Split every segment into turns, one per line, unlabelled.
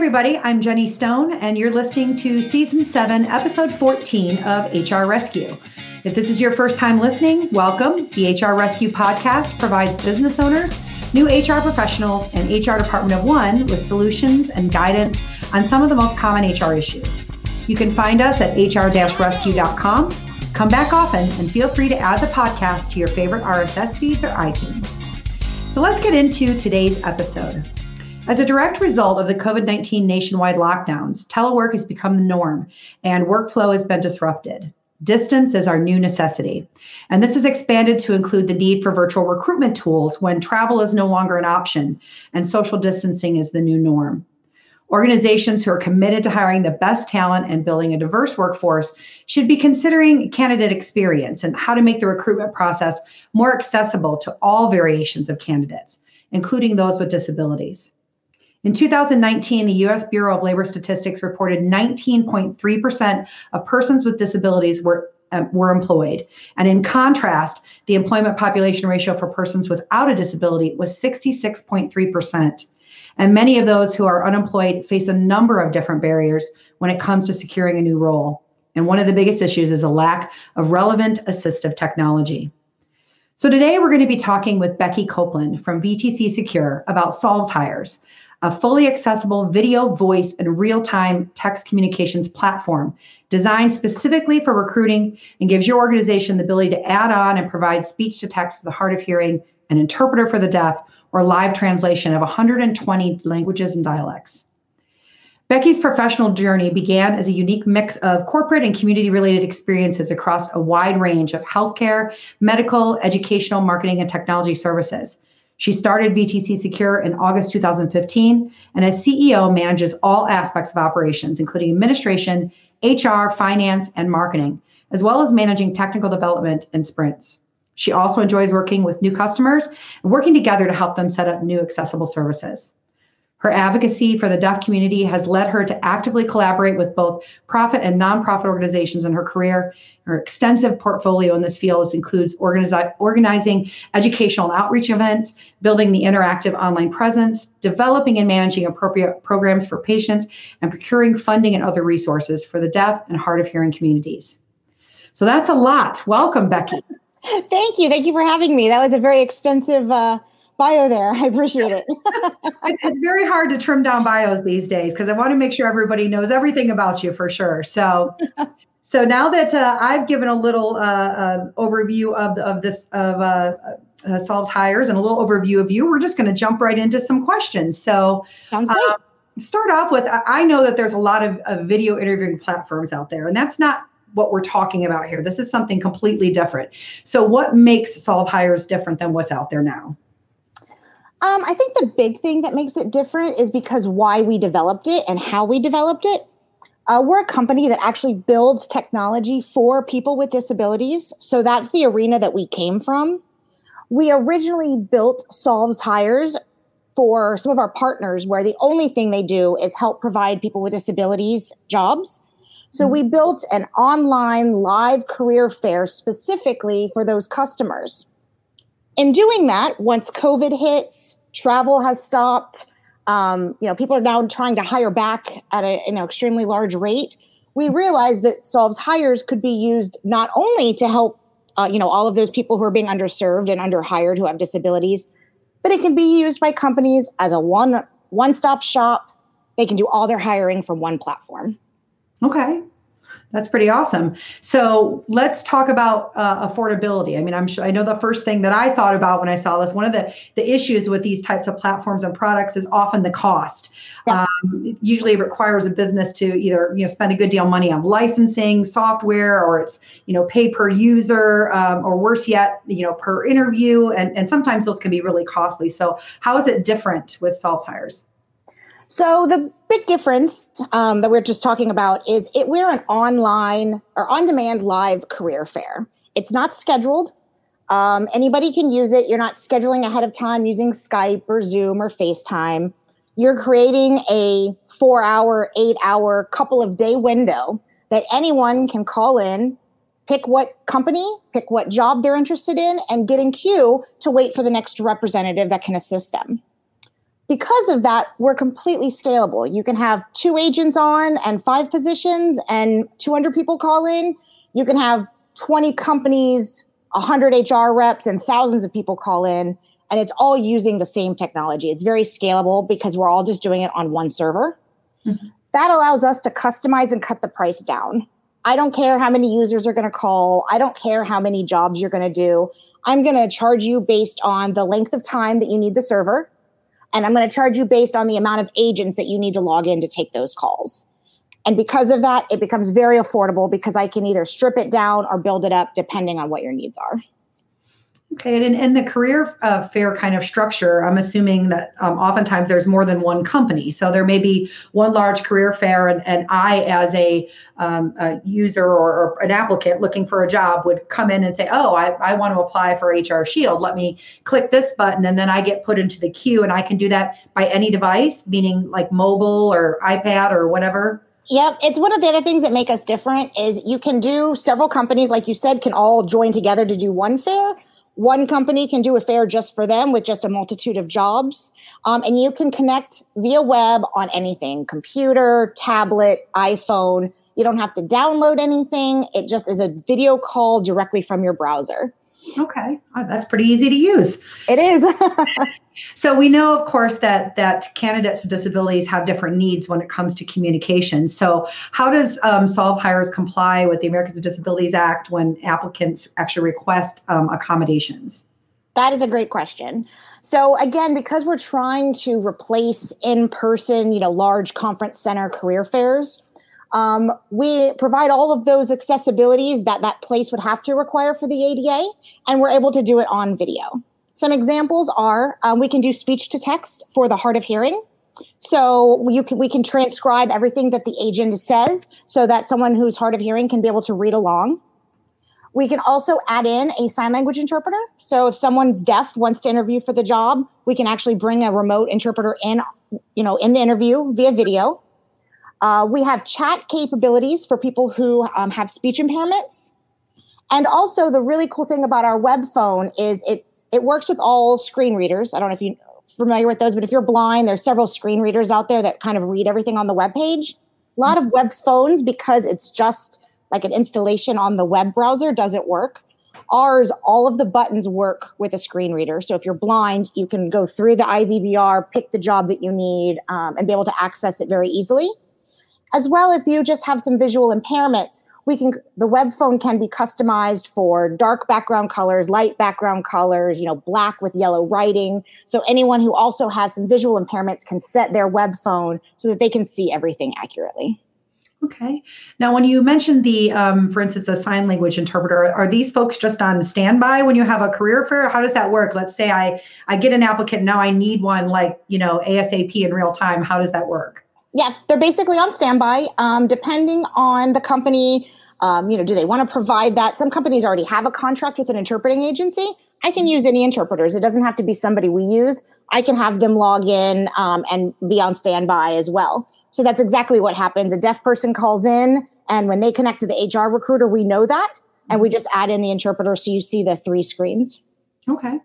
everybody. I'm Jenny Stone, and you're listening to Season 7, Episode 14 of HR Rescue. If this is your first time listening, welcome. The HR Rescue podcast provides business owners, new HR professionals, and HR department of one with solutions and guidance on some of the most common HR issues. You can find us at hr-rescue.com. Come back often and feel free to add the podcast to your favorite RSS feeds or iTunes. So let's get into today's episode. As a direct result of the COVID 19 nationwide lockdowns, telework has become the norm and workflow has been disrupted. Distance is our new necessity. And this has expanded to include the need for virtual recruitment tools when travel is no longer an option and social distancing is the new norm. Organizations who are committed to hiring the best talent and building a diverse workforce should be considering candidate experience and how to make the recruitment process more accessible to all variations of candidates, including those with disabilities. In 2019, the US Bureau of Labor Statistics reported 19.3% of persons with disabilities were um, were employed. And in contrast, the employment population ratio for persons without a disability was 66.3%. And many of those who are unemployed face a number of different barriers when it comes to securing a new role. And one of the biggest issues is a lack of relevant assistive technology. So today we're going to be talking with Becky Copeland from VTC Secure about Solves Hires, a fully accessible video, voice, and real time text communications platform designed specifically for recruiting and gives your organization the ability to add on and provide speech to text for the hard of hearing, an interpreter for the deaf, or live translation of 120 languages and dialects. Becky's professional journey began as a unique mix of corporate and community related experiences across a wide range of healthcare, medical, educational, marketing, and technology services. She started VTC Secure in August 2015 and as CEO manages all aspects of operations, including administration, HR, finance, and marketing, as well as managing technical development and sprints. She also enjoys working with new customers and working together to help them set up new accessible services. Her advocacy for the deaf community has led her to actively collaborate with both profit and nonprofit organizations in her career. Her extensive portfolio in this field includes organizi- organizing educational outreach events, building the interactive online presence, developing and managing appropriate programs for patients, and procuring funding and other resources for the deaf and hard of hearing communities. So that's a lot. Welcome, Becky.
Thank you. Thank you for having me. That was a very extensive uh, bio there. I appreciate it.
it's, it's, very hard to trim down bios these days because I want to make sure everybody knows everything about you for sure. So, so now that uh, I've given a little uh, uh, overview of of this of uh, uh, Solves Hires and a little overview of you, we're just going to jump right into some questions. So,
sounds great. Um,
start off with I know that there's a lot of, of video interviewing platforms out there, and that's not what we're talking about here. This is something completely different. So, what makes Solves Hires different than what's out there now?
Um, I think the big thing that makes it different is because why we developed it and how we developed it. Uh, we're a company that actually builds technology for people with disabilities. So that's the arena that we came from. We originally built Solves Hires for some of our partners where the only thing they do is help provide people with disabilities jobs. So we mm-hmm. built an online live career fair specifically for those customers. In doing that, once COVID hits, travel has stopped, um, you know, people are now trying to hire back at a, an extremely large rate. We realized that Solves Hires could be used not only to help, uh, you know, all of those people who are being underserved and underhired who have disabilities, but it can be used by companies as a one one stop shop. They can do all their hiring from one platform.
Okay. That's pretty awesome. So let's talk about uh, affordability. I mean, I'm sure I know the first thing that I thought about when I saw this. One of the the issues with these types of platforms and products is often the cost. Yeah. Um, it usually requires a business to either you know spend a good deal of money on licensing software, or it's you know pay per user, um, or worse yet, you know per interview, and and sometimes those can be really costly. So how is it different with Solves Hires?
So the big difference um, that we're just talking about is it, we're an online or on-demand live career fair. It's not scheduled. Um, anybody can use it. You're not scheduling ahead of time using Skype or Zoom or FaceTime. You're creating a four-hour, eight-hour, couple of day window that anyone can call in, pick what company, pick what job they're interested in, and get in queue to wait for the next representative that can assist them. Because of that, we're completely scalable. You can have two agents on and five positions, and 200 people call in. You can have 20 companies, 100 HR reps, and thousands of people call in. And it's all using the same technology. It's very scalable because we're all just doing it on one server. Mm-hmm. That allows us to customize and cut the price down. I don't care how many users are going to call. I don't care how many jobs you're going to do. I'm going to charge you based on the length of time that you need the server. And I'm going to charge you based on the amount of agents that you need to log in to take those calls. And because of that, it becomes very affordable because I can either strip it down or build it up depending on what your needs are.
Okay, and in, the career uh, fair kind of structure, I'm assuming that um, oftentimes there's more than one company. So there may be one large career fair, and, and I, as a, um, a user or, or, an applicant looking for a job, would come in and say, Oh, I, I want to apply for HR Shield. Let me click this button, and then I get put into the queue, and I can do that by any device, meaning like mobile or iPad or whatever.
Yep, it's one of the other things that make us different is you can do several companies, like you said, can all join together to do one fair one company can do a fair just for them with just a multitude of jobs. Um, and you can connect via web on anything computer, tablet, iPhone. You don't have to download anything. It just is a video call directly from your browser.
Okay, oh, that's pretty easy to use.
It is.
so we know, of course, that that candidates with disabilities have different needs when it comes to communication. So how does um, Solved Hires comply with the Americans with Disabilities Act when applicants actually request um, accommodations?
That is a great question. So again, because we're trying to replace in-person, you know, large conference center career fairs, um, we provide all of those accessibilities that that place would have to require for the ADA, and we're able to do it on video. Some examples are um, we can do speech to text for the hard of hearing. So can, we can transcribe everything that the agent says so that someone who's hard of hearing can be able to read along. We can also add in a sign language interpreter. So if someone's deaf wants to interview for the job, we can actually bring a remote interpreter in, you know, in the interview via video. Uh, we have chat capabilities for people who um, have speech impairments. And also, the really cool thing about our web phone is it's it works with all screen readers. I don't know if you're familiar with those, but if you're blind, there's several screen readers out there that kind of read everything on the web page. A lot of web phones, because it's just like an installation on the web browser, doesn't work. Ours, all of the buttons work with a screen reader. So if you're blind, you can go through the IVVR, pick the job that you need, um, and be able to access it very easily. As well, if you just have some visual impairments, we can the web phone can be customized for dark background colors, light background colors, you know, black with yellow writing. So anyone who also has some visual impairments can set their web phone so that they can see everything accurately.
Okay. Now, when you mentioned the, um, for instance, the sign language interpreter, are these folks just on standby when you have a career fair? How does that work? Let's say I I get an applicant now, I need one like you know ASAP in real time. How does that work?
Yeah, they're basically on standby. Um, depending on the company, um, you know, do they want to provide that? Some companies already have a contract with an interpreting agency. I can use any interpreters. It doesn't have to be somebody we use. I can have them log in um, and be on standby as well. So that's exactly what happens. A deaf person calls in, and when they connect to the HR recruiter, we know that, and we just add in the interpreter so you see the three screens.
Okay.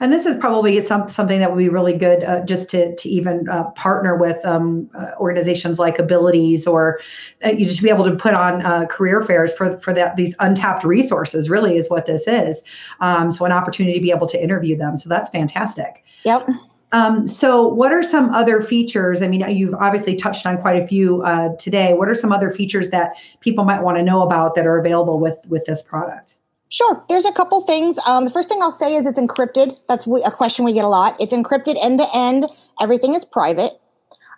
And this is probably some, something that would be really good uh, just to, to even uh, partner with um, uh, organizations like Abilities or uh, you just be able to put on uh, career fairs for, for that these untapped resources really is what this is. Um, so an opportunity to be able to interview them. So that's fantastic.
Yep.
Um, so, what are some other features? I mean, you've obviously touched on quite a few uh, today. What are some other features that people might want to know about that are available with with this product?
Sure. There's a couple things. Um, the first thing I'll say is it's encrypted. That's a question we get a lot. It's encrypted end to end. Everything is private.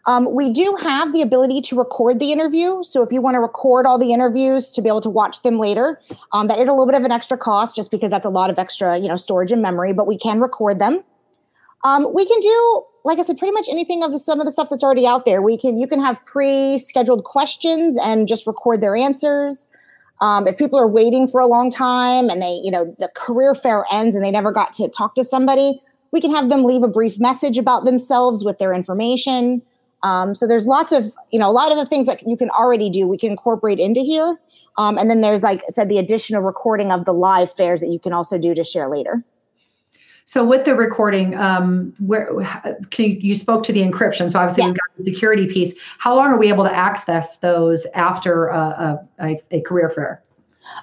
Um, we do have the ability to record the interview. So if you want to record all the interviews to be able to watch them later, um, that is a little bit of an extra cost just because that's a lot of extra, you know, storage and memory, but we can record them. Um, we can do, like I said, pretty much anything of the, some of the stuff that's already out there. We can, you can have pre-scheduled questions and just record their answers. Um, if people are waiting for a long time and they, you know, the career fair ends and they never got to talk to somebody, we can have them leave a brief message about themselves with their information. Um, so there's lots of, you know, a lot of the things that you can already do, we can incorporate into here. Um, and then there's, like I said, the additional recording of the live fairs that you can also do to share later.
So with the recording, um, where you, you, spoke to the encryption. So obviously yeah. we've got the security piece. How long are we able to access those after a, a, a career fair?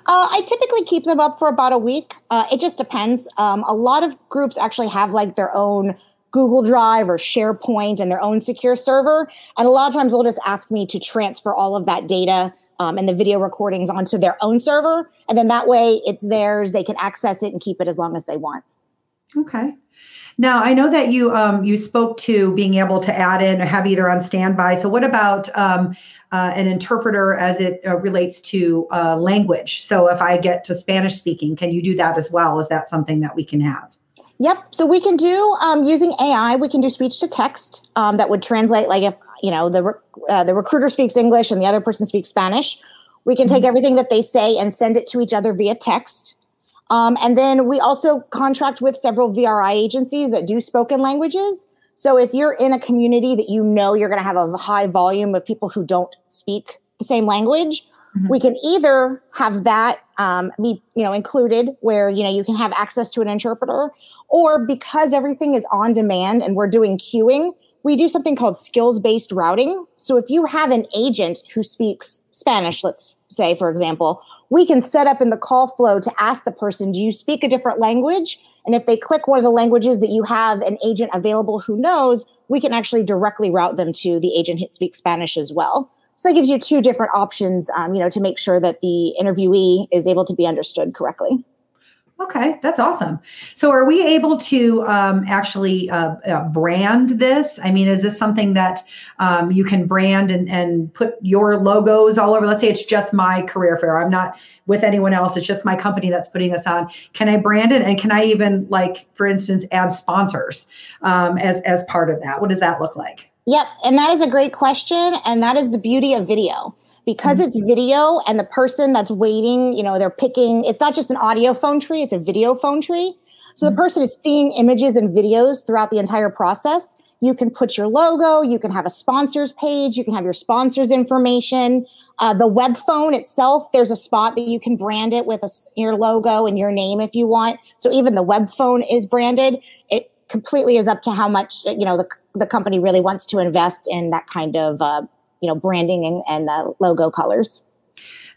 Uh, I typically keep them up for about a week. Uh, it just depends. Um, a lot of groups actually have like their own Google Drive or SharePoint and their own secure server. And a lot of times they'll just ask me to transfer all of that data um, and the video recordings onto their own server. And then that way it's theirs. They can access it and keep it as long as they want.
Okay. Now I know that you um, you spoke to being able to add in or have either on standby. So what about um, uh, an interpreter as it uh, relates to uh, language? So if I get to Spanish speaking, can you do that as well? Is that something that we can have?
Yep. So we can do um, using AI. We can do speech to text um, that would translate. Like if you know the uh, the recruiter speaks English and the other person speaks Spanish, we can take mm-hmm. everything that they say and send it to each other via text. Um, and then we also contract with several VRI agencies that do spoken languages. So if you're in a community that you know you're going to have a high volume of people who don't speak the same language, mm-hmm. we can either have that um, be you know included where you know you can have access to an interpreter, or because everything is on demand and we're doing queuing, we do something called skills based routing. So if you have an agent who speaks Spanish, let's say, for example, we can set up in the call flow to ask the person, do you speak a different language? And if they click one of the languages that you have an agent available who knows, we can actually directly route them to the agent who speaks Spanish as well. So that gives you two different options, um, you know, to make sure that the interviewee is able to be understood correctly.
Okay, that's awesome. So, are we able to um, actually uh, uh, brand this? I mean, is this something that um, you can brand and, and put your logos all over? Let's say it's just my career fair. I'm not with anyone else. It's just my company that's putting this on. Can I brand it? And can I even, like, for instance, add sponsors um, as as part of that? What does that look like?
Yep, and that is a great question, and that is the beauty of video because mm-hmm. it's video and the person that's waiting, you know, they're picking, it's not just an audio phone tree, it's a video phone tree. So mm-hmm. the person is seeing images and videos throughout the entire process. You can put your logo, you can have a sponsors page, you can have your sponsors information. Uh, the web phone itself, there's a spot that you can brand it with a, your logo and your name if you want. So even the web phone is branded. It completely is up to how much you know the the company really wants to invest in that kind of uh, you know branding and, and uh, logo colors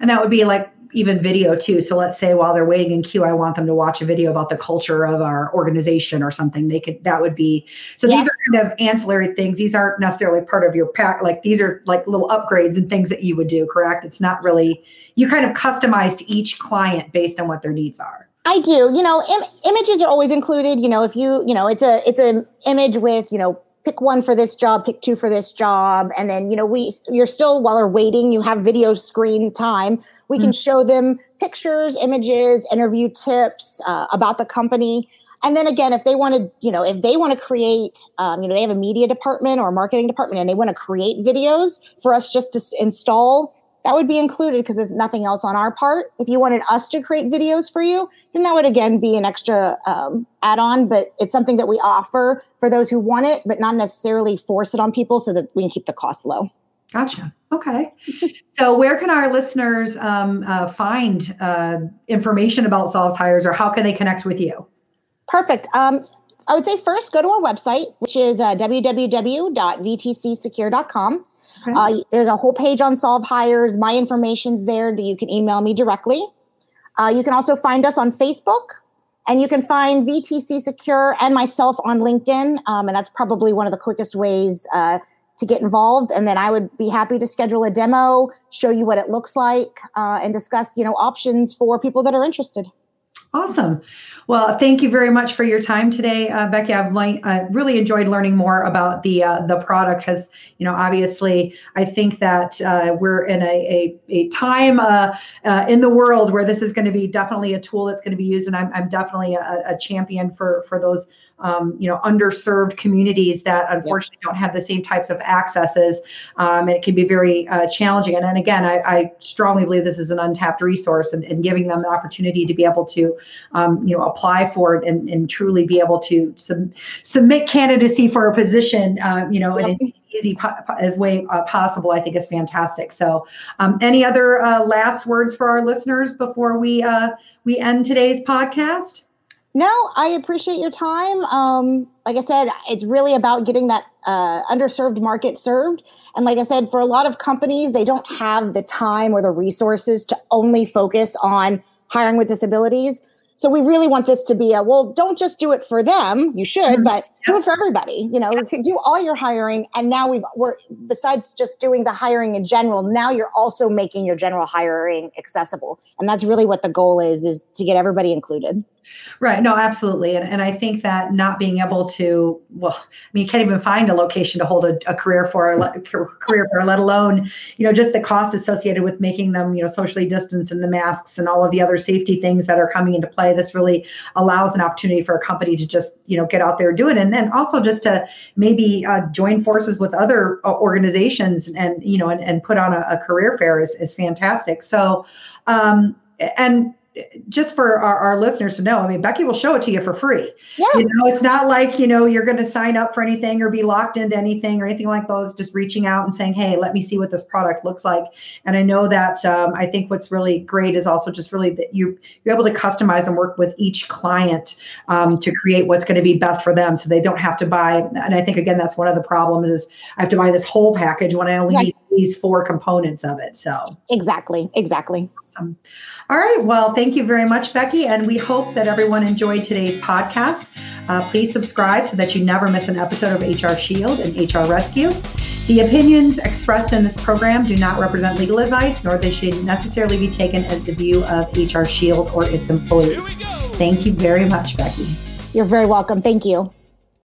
and that would be like even video too so let's say while they're waiting in queue i want them to watch a video about the culture of our organization or something they could that would be so yeah. these are kind of ancillary things these aren't necessarily part of your pack like these are like little upgrades and things that you would do correct it's not really you kind of customize to each client based on what their needs are
I do. You know, Im- images are always included. You know, if you, you know, it's a it's an image with, you know, pick one for this job, pick two for this job. And then, you know, we, you're still, while they're waiting, you have video screen time. We mm can show them pictures, images, interview tips uh, about the company. And then again, if they want to, you know, if they want to create, um, you know, they have a media department or a marketing department and they want to create videos for us just to install that would be included because there's nothing else on our part. If you wanted us to create videos for you, then that would again be an extra um, add on, but it's something that we offer for those who want it, but not necessarily force it on people so that we can keep the cost low.
Gotcha. Okay. so, where can our listeners um, uh, find uh, information about Solves Hires or how can they connect with you?
Perfect. Um, I would say first go to our website, which is uh, www.vtcsecure.com. Okay. Uh, there's a whole page on Solve Hires. My information's there that you can email me directly. Uh, you can also find us on Facebook, and you can find VTC Secure and myself on LinkedIn. Um, and that's probably one of the quickest ways uh, to get involved. And then I would be happy to schedule a demo, show you what it looks like, uh, and discuss you know options for people that are interested.
Awesome. Well, thank you very much for your time today, uh, Becky. I've le- I really enjoyed learning more about the uh, the product. Because you know, obviously, I think that uh, we're in a a, a time uh, uh, in the world where this is going to be definitely a tool that's going to be used, and I'm I'm definitely a, a champion for for those um, you know underserved communities that unfortunately yeah. don't have the same types of accesses um, and it can be very uh, challenging and, and again I, I, strongly believe this is an untapped resource and, and giving them the opportunity to be able to um, you know apply for it and, and truly be able to sub- submit candidacy for a position uh, you know yep. in an easy po- as way uh, possible i think is fantastic so um, any other uh, last words for our listeners before we uh, we end today's podcast
No, I appreciate your time. Um, like I said, it's really about getting that uh, underserved market served. And like I said, for a lot of companies, they don't have the time or the resources to only focus on hiring with disabilities. So we really want this to be a well, don't just do it for them. You should, mm-hmm. but do it for everybody. You know, you do all your hiring, and now we've we're besides just doing the hiring in general. Now you're also making your general hiring accessible, and that's really what the goal is: is to get everybody included.
Right. No, absolutely. And, and I think that not being able to, well, I mean, you can't even find a location to hold a, a career for, a career for, let alone, you know, just the cost associated with making them, you know, socially distance and the masks and all of the other safety things that are coming into play. This really allows an opportunity for a company to just, you know, get out there, do it. And then also just to maybe uh, join forces with other uh, organizations and, you know, and, and put on a, a career fair is, is fantastic. So, um, and just for our, our, listeners to know, I mean, Becky will show it to you for free. Yeah. You know, it's not like, you know, you're going to sign up for anything or be locked into anything or anything like those, just reaching out and saying, hey, let me see what this product looks like. And I know that um, I think what's really great is also just really that you, you're able to customize and work with each client um, to create what's going to be best for them so they don't have to buy. And I think, again, that's one of the problems is I have to buy this whole package when I only need these four components of it. So
exactly, exactly.
Awesome. All right. Well, thank you very much, Becky. And we hope that everyone enjoyed today's podcast. Uh, please subscribe so that you never miss an episode of HR Shield and HR Rescue. The opinions expressed in this program do not represent legal advice, nor they should necessarily be taken as the view of HR Shield or its employees. Thank you very much, Becky.
You're very welcome. Thank you.